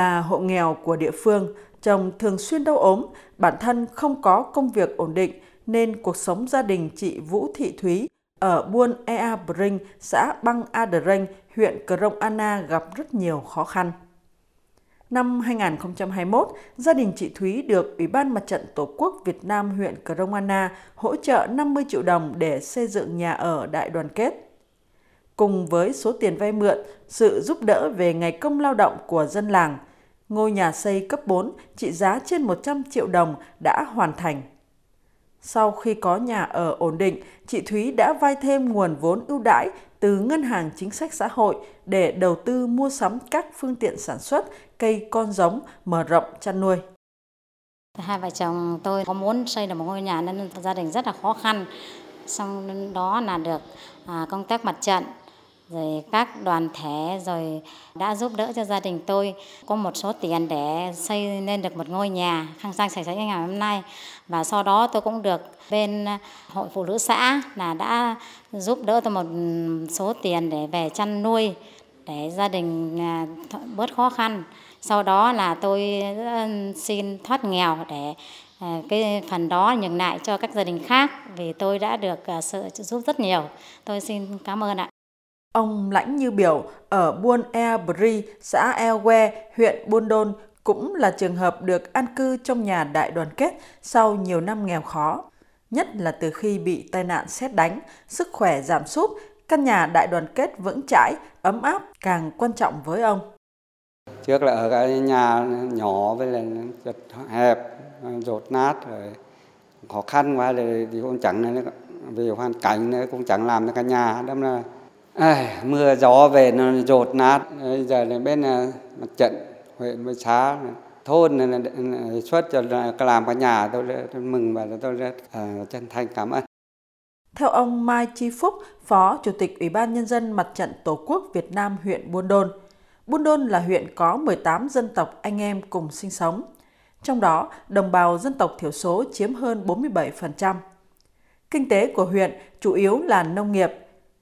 Là hộ nghèo của địa phương, chồng thường xuyên đau ốm, bản thân không có công việc ổn định nên cuộc sống gia đình chị Vũ Thị Thúy ở buôn Ea Bring, xã Băng A huyện Cờ huyện Crong Anna gặp rất nhiều khó khăn. Năm 2021, gia đình chị Thúy được Ủy ban Mặt trận Tổ quốc Việt Nam huyện Crong Anna hỗ trợ 50 triệu đồng để xây dựng nhà ở đại đoàn kết. Cùng với số tiền vay mượn, sự giúp đỡ về ngày công lao động của dân làng, ngôi nhà xây cấp 4 trị giá trên 100 triệu đồng đã hoàn thành. Sau khi có nhà ở ổn định, chị Thúy đã vay thêm nguồn vốn ưu đãi từ Ngân hàng Chính sách Xã hội để đầu tư mua sắm các phương tiện sản xuất, cây con giống, mở rộng chăn nuôi. Hai vợ chồng tôi có muốn xây được một ngôi nhà nên gia đình rất là khó khăn. Xong đó là được à, công tác mặt trận rồi các đoàn thể rồi đã giúp đỡ cho gia đình tôi. Có một số tiền để xây lên được một ngôi nhà khang trang sạch sẽ như ngày hôm nay. Và sau đó tôi cũng được bên hội phụ nữ xã là đã giúp đỡ tôi một số tiền để về chăn nuôi để gia đình à, bớt khó khăn. Sau đó là tôi ờ, xin thoát nghèo để à, cái phần đó nhường lại cho các gia đình khác vì tôi đã được à, sự giúp rất nhiều. Tôi xin cảm ơn ạ. Ông Lãnh Như Biểu ở Buôn e Bri, xã Elwe, huyện Buôn Đôn cũng là trường hợp được an cư trong nhà đại đoàn kết sau nhiều năm nghèo khó. Nhất là từ khi bị tai nạn xét đánh, sức khỏe giảm sút, căn nhà đại đoàn kết vững chãi, ấm áp càng quan trọng với ông. Trước là ở cái nhà nhỏ với là chật hẹp, rột nát rồi khó khăn quá thì cũng chẳng vì hoàn cảnh cũng chẳng làm được cái nhà đâm là À, mưa gió về nó rột nát bây giờ là bên à, mặt trận huyện với xã thôn này xuất cho làm cái nhà tôi, tôi mừng và tôi rất uh, à, chân thành cảm ơn theo ông Mai Chi Phúc, Phó Chủ tịch Ủy ban Nhân dân Mặt trận Tổ quốc Việt Nam huyện Buôn Đôn, Buôn Đôn là huyện có 18 dân tộc anh em cùng sinh sống. Trong đó, đồng bào dân tộc thiểu số chiếm hơn 47%. Kinh tế của huyện chủ yếu là nông nghiệp,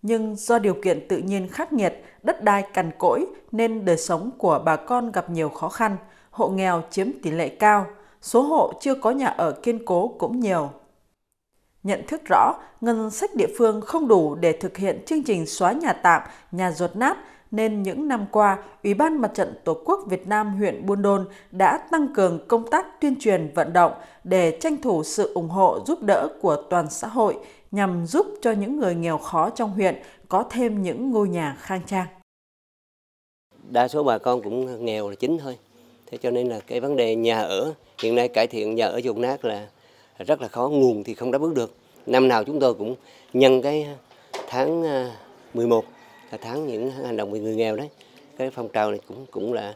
nhưng do điều kiện tự nhiên khắc nghiệt, đất đai cằn cỗi nên đời sống của bà con gặp nhiều khó khăn, hộ nghèo chiếm tỷ lệ cao, số hộ chưa có nhà ở kiên cố cũng nhiều. Nhận thức rõ, ngân sách địa phương không đủ để thực hiện chương trình xóa nhà tạm, nhà ruột nát, nên những năm qua, Ủy ban Mặt trận Tổ quốc Việt Nam huyện Buôn Đôn đã tăng cường công tác tuyên truyền vận động để tranh thủ sự ủng hộ giúp đỡ của toàn xã hội nhằm giúp cho những người nghèo khó trong huyện có thêm những ngôi nhà khang trang. Đa số bà con cũng nghèo là chính thôi. Thế cho nên là cái vấn đề nhà ở hiện nay cải thiện nhà ở dùng nát là rất là khó, nguồn thì không đáp ứng được. Năm nào chúng tôi cũng nhân cái tháng à, 11 là tháng những hành động vì người nghèo đấy. Cái phong trào này cũng cũng là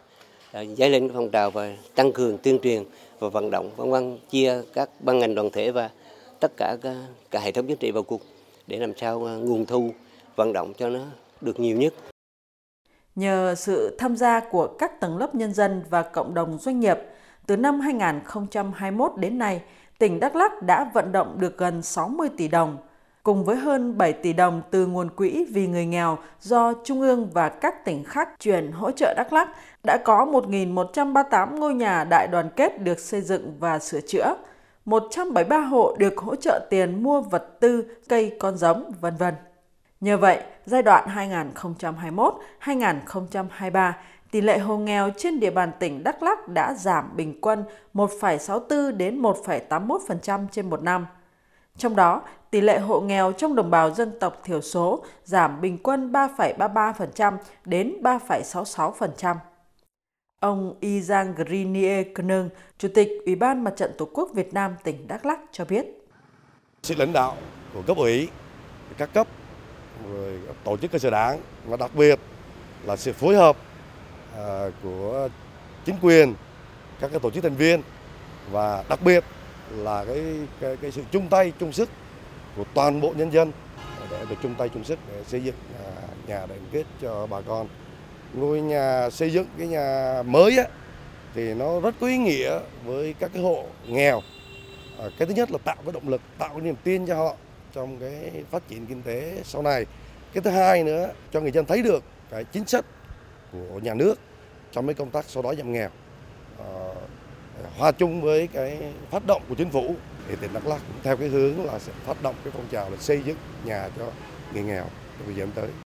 à, dấy lên cái phong trào và tăng cường tuyên truyền và vận động vân vân chia các ban ngành đoàn thể và tất cả cả hệ thống chính trị vào cuộc để làm sao à, nguồn thu vận động cho nó được nhiều nhất. Nhờ sự tham gia của các tầng lớp nhân dân và cộng đồng doanh nghiệp, từ năm 2021 đến nay, tỉnh Đắk Lắk đã vận động được gần 60 tỷ đồng, cùng với hơn 7 tỷ đồng từ nguồn quỹ vì người nghèo do Trung ương và các tỉnh khác chuyển hỗ trợ Đắk Lắk, đã có 1.138 ngôi nhà đại đoàn kết được xây dựng và sửa chữa, 173 hộ được hỗ trợ tiền mua vật tư, cây con giống, vân vân. Nhờ vậy, giai đoạn 2021-2023, tỷ lệ hộ nghèo trên địa bàn tỉnh Đắk Lắk đã giảm bình quân 1,64 đến 1,81% trên một năm. Trong đó, tỷ lệ hộ nghèo trong đồng bào dân tộc thiểu số giảm bình quân 3,33% đến 3,66%. Ông Izang Grinier Knung, Chủ tịch Ủy ban Mặt trận Tổ quốc Việt Nam tỉnh Đắk Lắk cho biết. Sự lãnh đạo của cấp ủy, các cấp, rồi tổ chức cơ sở đảng và đặc biệt là sự phối hợp à, của chính quyền, các cái tổ chức thành viên và đặc biệt là cái, cái, cái sự chung tay chung sức của toàn bộ nhân dân để được chung tay chung sức để xây dựng à, nhà đại kết cho bà con ngôi nhà xây dựng cái nhà mới á, thì nó rất có ý nghĩa với các cái hộ nghèo. À, cái thứ nhất là tạo cái động lực, tạo cái niềm tin cho họ trong cái phát triển kinh tế sau này. Cái thứ hai nữa cho người dân thấy được cái chính sách của nhà nước trong cái công tác xóa đói giảm nghèo à, hòa chung với cái phát động của chính phủ thì tỉnh Đắk Lắk cũng theo cái hướng là sẽ phát động cái phong trào là xây dựng nhà cho người nghèo trong thời gian tới.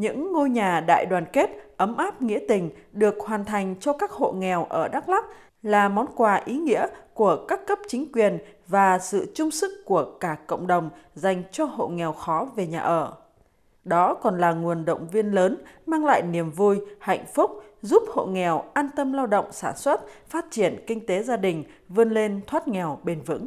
Những ngôi nhà đại đoàn kết, ấm áp nghĩa tình được hoàn thành cho các hộ nghèo ở Đắk Lắk là món quà ý nghĩa của các cấp chính quyền và sự chung sức của cả cộng đồng dành cho hộ nghèo khó về nhà ở. Đó còn là nguồn động viên lớn mang lại niềm vui, hạnh phúc, giúp hộ nghèo an tâm lao động sản xuất, phát triển kinh tế gia đình, vươn lên thoát nghèo bền vững.